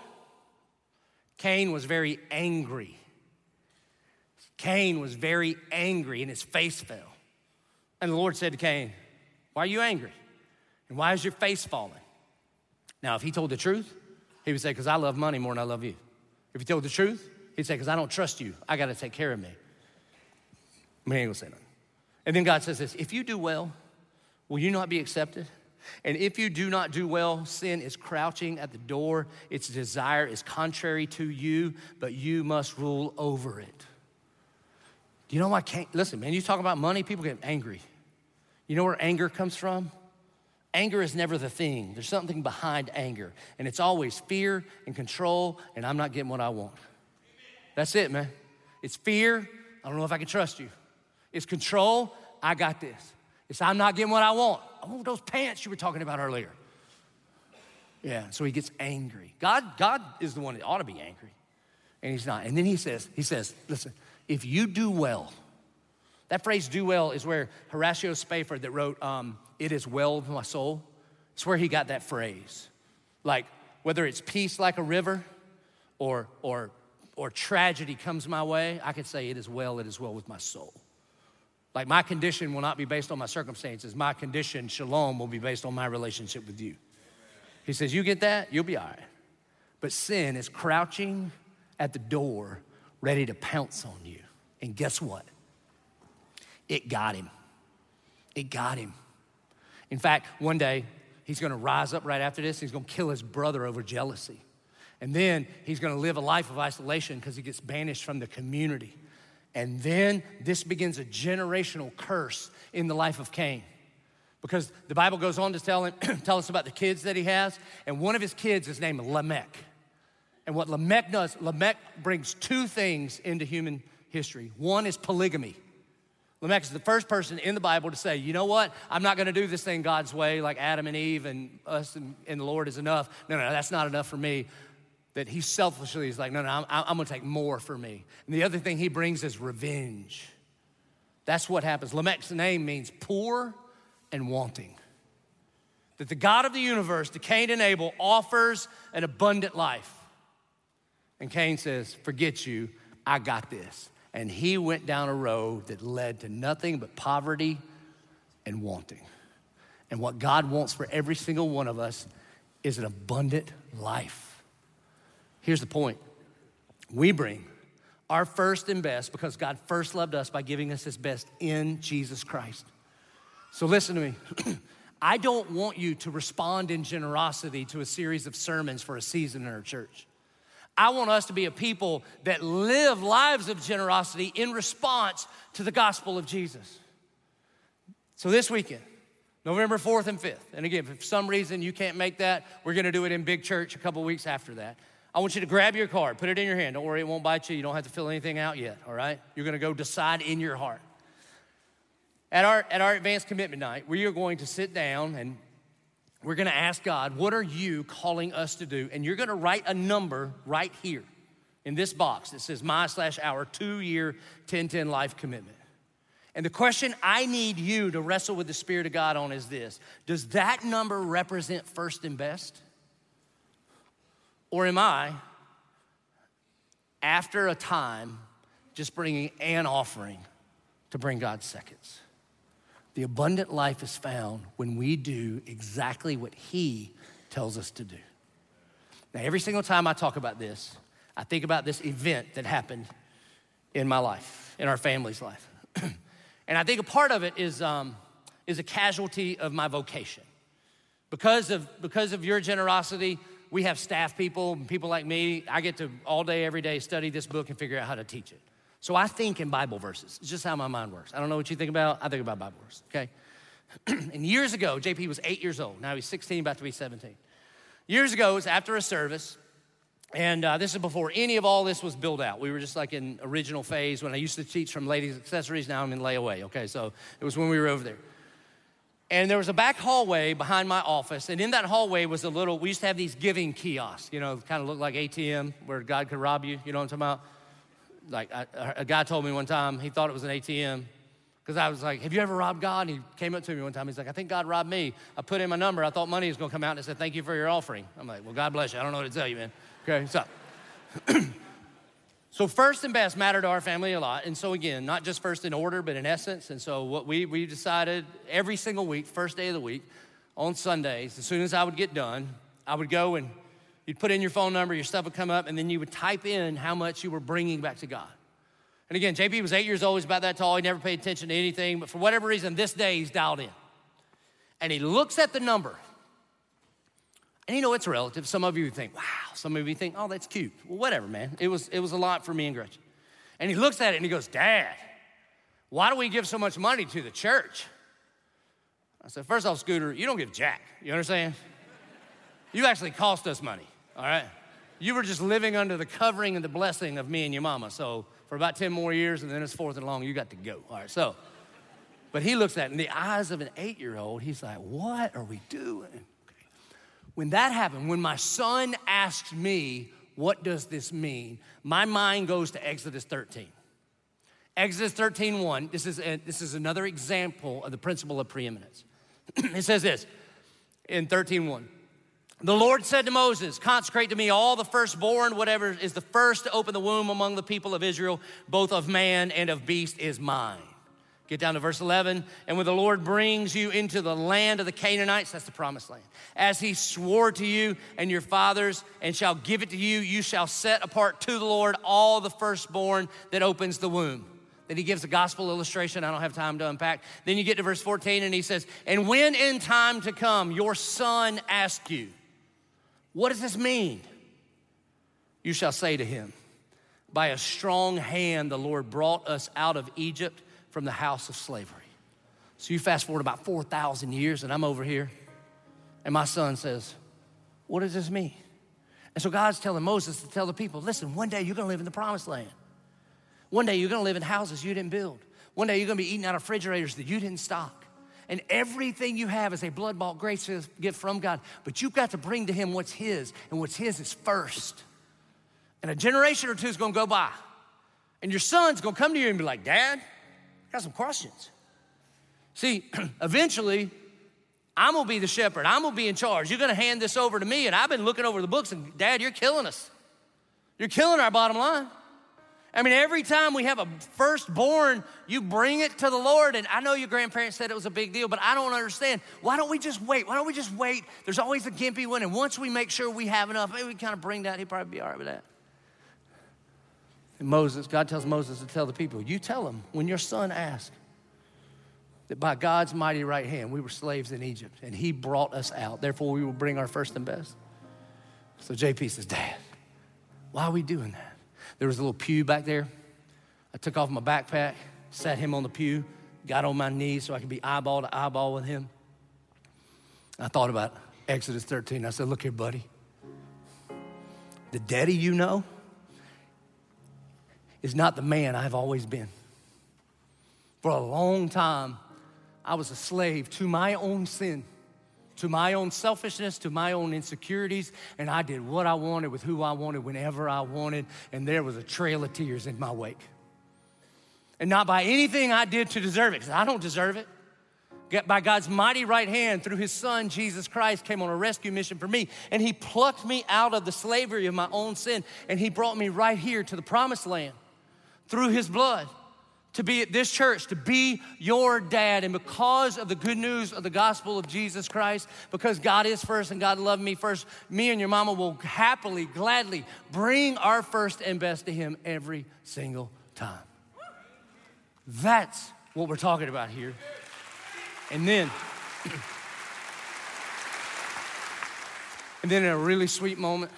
Speaker 1: Cain was very angry. Cain was very angry and his face fell. And the Lord said to Cain, Why are you angry? And why is your face falling? Now, if he told the truth, he would say, Because I love money more than I love you. If he told the truth, he'd say, Because I don't trust you. I got to take care of me. I ain't gonna say nothing. And then God says this if you do well, will you not be accepted? And if you do not do well, sin is crouching at the door. Its desire is contrary to you, but you must rule over it. Do you know why can't listen, man, you talk about money, people get angry. You know where anger comes from? Anger is never the thing. There's something behind anger, and it's always fear and control, and I'm not getting what I want. That's it, man. It's fear. I don't know if I can trust you. It's control. I got this. I'm not getting what I want. Oh, those pants you were talking about earlier. Yeah, so he gets angry. God, God is the one that ought to be angry, and he's not. And then he says, he says, listen, if you do well, that phrase "do well" is where Horatio Spafford that wrote um, "It is well with my soul." It's where he got that phrase. Like whether it's peace like a river, or or or tragedy comes my way, I could say, "It is well. It is well with my soul." Like my condition will not be based on my circumstances. My condition, shalom, will be based on my relationship with you. He says, You get that? You'll be all right. But sin is crouching at the door, ready to pounce on you. And guess what? It got him. It got him. In fact, one day, he's gonna rise up right after this. He's gonna kill his brother over jealousy. And then he's gonna live a life of isolation because he gets banished from the community. And then this begins a generational curse in the life of Cain. Because the Bible goes on to tell, him, <clears throat> tell us about the kids that he has, and one of his kids is named Lamech. And what Lamech does, Lamech brings two things into human history. One is polygamy. Lamech is the first person in the Bible to say, you know what? I'm not going to do this thing God's way, like Adam and Eve and us and, and the Lord is enough. No, no, that's not enough for me that he selfishly is like, no, no, I'm, I'm gonna take more for me. And the other thing he brings is revenge. That's what happens. Lamech's name means poor and wanting. That the God of the universe to Cain and Abel offers an abundant life. And Cain says, Forget you, I got this. And he went down a road that led to nothing but poverty and wanting. And what God wants for every single one of us is an abundant life. Here's the point we bring our first and best because God first loved us by giving us his best in Jesus Christ. So listen to me. <clears throat> I don't want you to respond in generosity to a series of sermons for a season in our church. I want us to be a people that live lives of generosity in response to the gospel of Jesus. So this weekend, November 4th and 5th, and again, if for some reason you can't make that, we're gonna do it in big church a couple weeks after that. I want you to grab your card, put it in your hand. Don't worry, it won't bite you. You don't have to fill anything out yet, all right? You're gonna go decide in your heart. At our, at our advanced commitment night, we are going to sit down and we're gonna ask God, what are you calling us to do? And you're gonna write a number right here in this box that says my slash our two year 1010 life commitment. And the question I need you to wrestle with the Spirit of God on is this Does that number represent first and best? Or am I, after a time, just bringing an offering to bring God seconds? The abundant life is found when we do exactly what He tells us to do. Now, every single time I talk about this, I think about this event that happened in my life, in our family's life. <clears throat> and I think a part of it is, um, is a casualty of my vocation. Because of, because of your generosity, we have staff people, people like me. I get to all day, every day study this book and figure out how to teach it. So I think in Bible verses. It's just how my mind works. I don't know what you think about. I think about Bible verses, okay? <clears throat> and years ago, JP was eight years old. Now he's 16, about to be 17. Years ago, it was after a service, and uh, this is before any of all this was built out. We were just like in original phase when I used to teach from ladies' accessories. Now I'm in layaway, okay? So it was when we were over there. And there was a back hallway behind my office, and in that hallway was a little, we used to have these giving kiosks, you know, kind of looked like ATM where God could rob you, you know what I'm talking about? Like, I, a guy told me one time he thought it was an ATM because I was like, Have you ever robbed God? And he came up to me one time. He's like, I think God robbed me. I put in my number. I thought money was going to come out and I said, Thank you for your offering. I'm like, Well, God bless you. I don't know what to tell you, man. Okay, so. <clears throat> So first and best matter to our family a lot. And so again, not just first in order, but in essence. And so what we we decided every single week, first day of the week, on Sundays, as soon as I would get done, I would go and you'd put in your phone number, your stuff would come up, and then you would type in how much you were bringing back to God. And again, JP was eight years old, he's about that tall, he never paid attention to anything, but for whatever reason, this day he's dialed in. And he looks at the number. And you know, it's relative. Some of you think, wow. Some of you think, oh, that's cute. Well, whatever, man. It was, it was a lot for me and Gretchen. And he looks at it and he goes, Dad, why do we give so much money to the church? I said, first off, Scooter, you don't give jack. You understand? You actually cost us money, all right? You were just living under the covering and the blessing of me and your mama. So for about 10 more years, and then it's fourth and long, you got to go. All right, so, but he looks at it in the eyes of an eight year old, he's like, what are we doing? When that happened, when my son asked me, what does this mean? My mind goes to Exodus 13. Exodus 13, 1, this is, a, this is another example of the principle of preeminence. <clears throat> it says this in 13, 1. The Lord said to Moses, Consecrate to me all the firstborn, whatever is the first to open the womb among the people of Israel, both of man and of beast, is mine. Get down to verse 11. And when the Lord brings you into the land of the Canaanites, that's the promised land, as he swore to you and your fathers, and shall give it to you, you shall set apart to the Lord all the firstborn that opens the womb. Then he gives a gospel illustration I don't have time to unpack. Then you get to verse 14, and he says, And when in time to come your son asks you, what does this mean? You shall say to him, By a strong hand the Lord brought us out of Egypt from the house of slavery. So you fast forward about 4,000 years, and I'm over here, and my son says, What does this mean? And so God's telling Moses to tell the people, Listen, one day you're gonna live in the promised land. One day you're gonna live in houses you didn't build. One day you're gonna be eating out of refrigerators that you didn't stock and everything you have is a blood bought grace gift from God. But you've got to bring to Him what's His, and what's His is first. And a generation or two is gonna go by, and your son's gonna come to you and be like, Dad, got some questions. See, <clears throat> eventually, I'm gonna be the shepherd, I'm gonna be in charge. You're gonna hand this over to me, and I've been looking over the books, and Dad, you're killing us. You're killing our bottom line. I mean, every time we have a firstborn, you bring it to the Lord. And I know your grandparents said it was a big deal, but I don't understand. Why don't we just wait? Why don't we just wait? There's always a gimpy one. And once we make sure we have enough, maybe we kind of bring that. He'd probably be all right with that. Moses, God tells Moses to tell the people, you tell them when your son asks that by God's mighty right hand, we were slaves in Egypt and he brought us out. Therefore, we will bring our first and best. So JP says, Dad, why are we doing that? There was a little pew back there. I took off my backpack, sat him on the pew, got on my knees so I could be eyeball to eyeball with him. I thought about Exodus 13. I said, Look here, buddy. The daddy you know is not the man I've always been. For a long time, I was a slave to my own sin to my own selfishness, to my own insecurities, and I did what I wanted with who I wanted whenever I wanted, and there was a trail of tears in my wake. And not by anything I did to deserve it, because I don't deserve it. By God's mighty right hand, through his son, Jesus Christ, came on a rescue mission for me, and he plucked me out of the slavery of my own sin, and he brought me right here to the promised land through his blood to be at this church, to be your dad. And because of the good news of the gospel of Jesus Christ, because God is first and God loved me first, me and your mama will happily, gladly bring our first and best to Him every single time. That's what we're talking about here. And then, <clears throat> and then in a really sweet moment,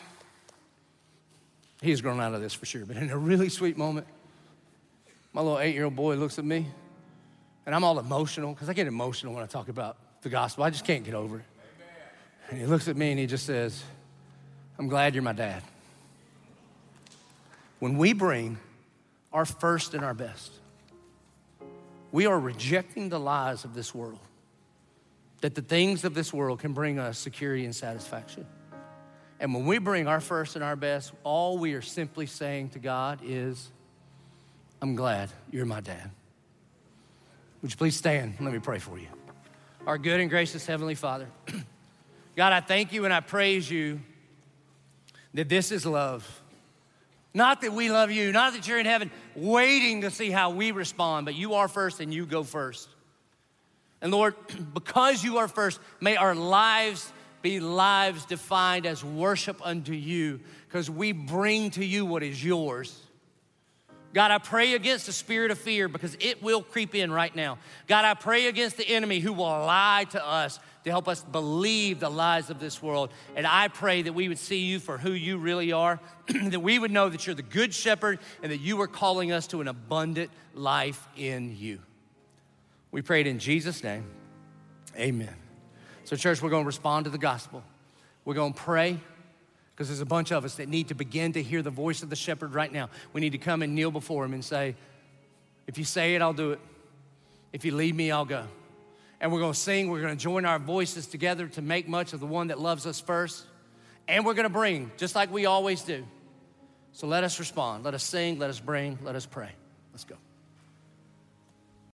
Speaker 1: he's grown out of this for sure, but in a really sweet moment, my little eight year old boy looks at me, and I'm all emotional because I get emotional when I talk about the gospel. I just can't get over it. And he looks at me and he just says, I'm glad you're my dad. When we bring our first and our best, we are rejecting the lies of this world, that the things of this world can bring us security and satisfaction. And when we bring our first and our best, all we are simply saying to God is, I'm glad you're my dad. Would you please stand? Let me pray for you. Our good and gracious Heavenly Father, <clears throat> God, I thank you and I praise you that this is love. Not that we love you, not that you're in heaven waiting to see how we respond, but you are first and you go first. And Lord, <clears throat> because you are first, may our lives be lives defined as worship unto you, because we bring to you what is yours. God, I pray against the spirit of fear because it will creep in right now. God, I pray against the enemy who will lie to us to help us believe the lies of this world. And I pray that we would see you for who you really are, <clears throat> that we would know that you're the good shepherd and that you are calling us to an abundant life in you. We prayed in Jesus' name. Amen. So, church, we're going to respond to the gospel. We're going to pray because there's a bunch of us that need to begin to hear the voice of the shepherd right now. We need to come and kneel before him and say, If you say it, I'll do it. If you lead me, I'll go. And we're going to sing, we're going to join our voices together to make much of the one that loves us first. And we're going to bring, just like we always do. So let us respond. Let us sing, let us bring, let us pray. Let's go.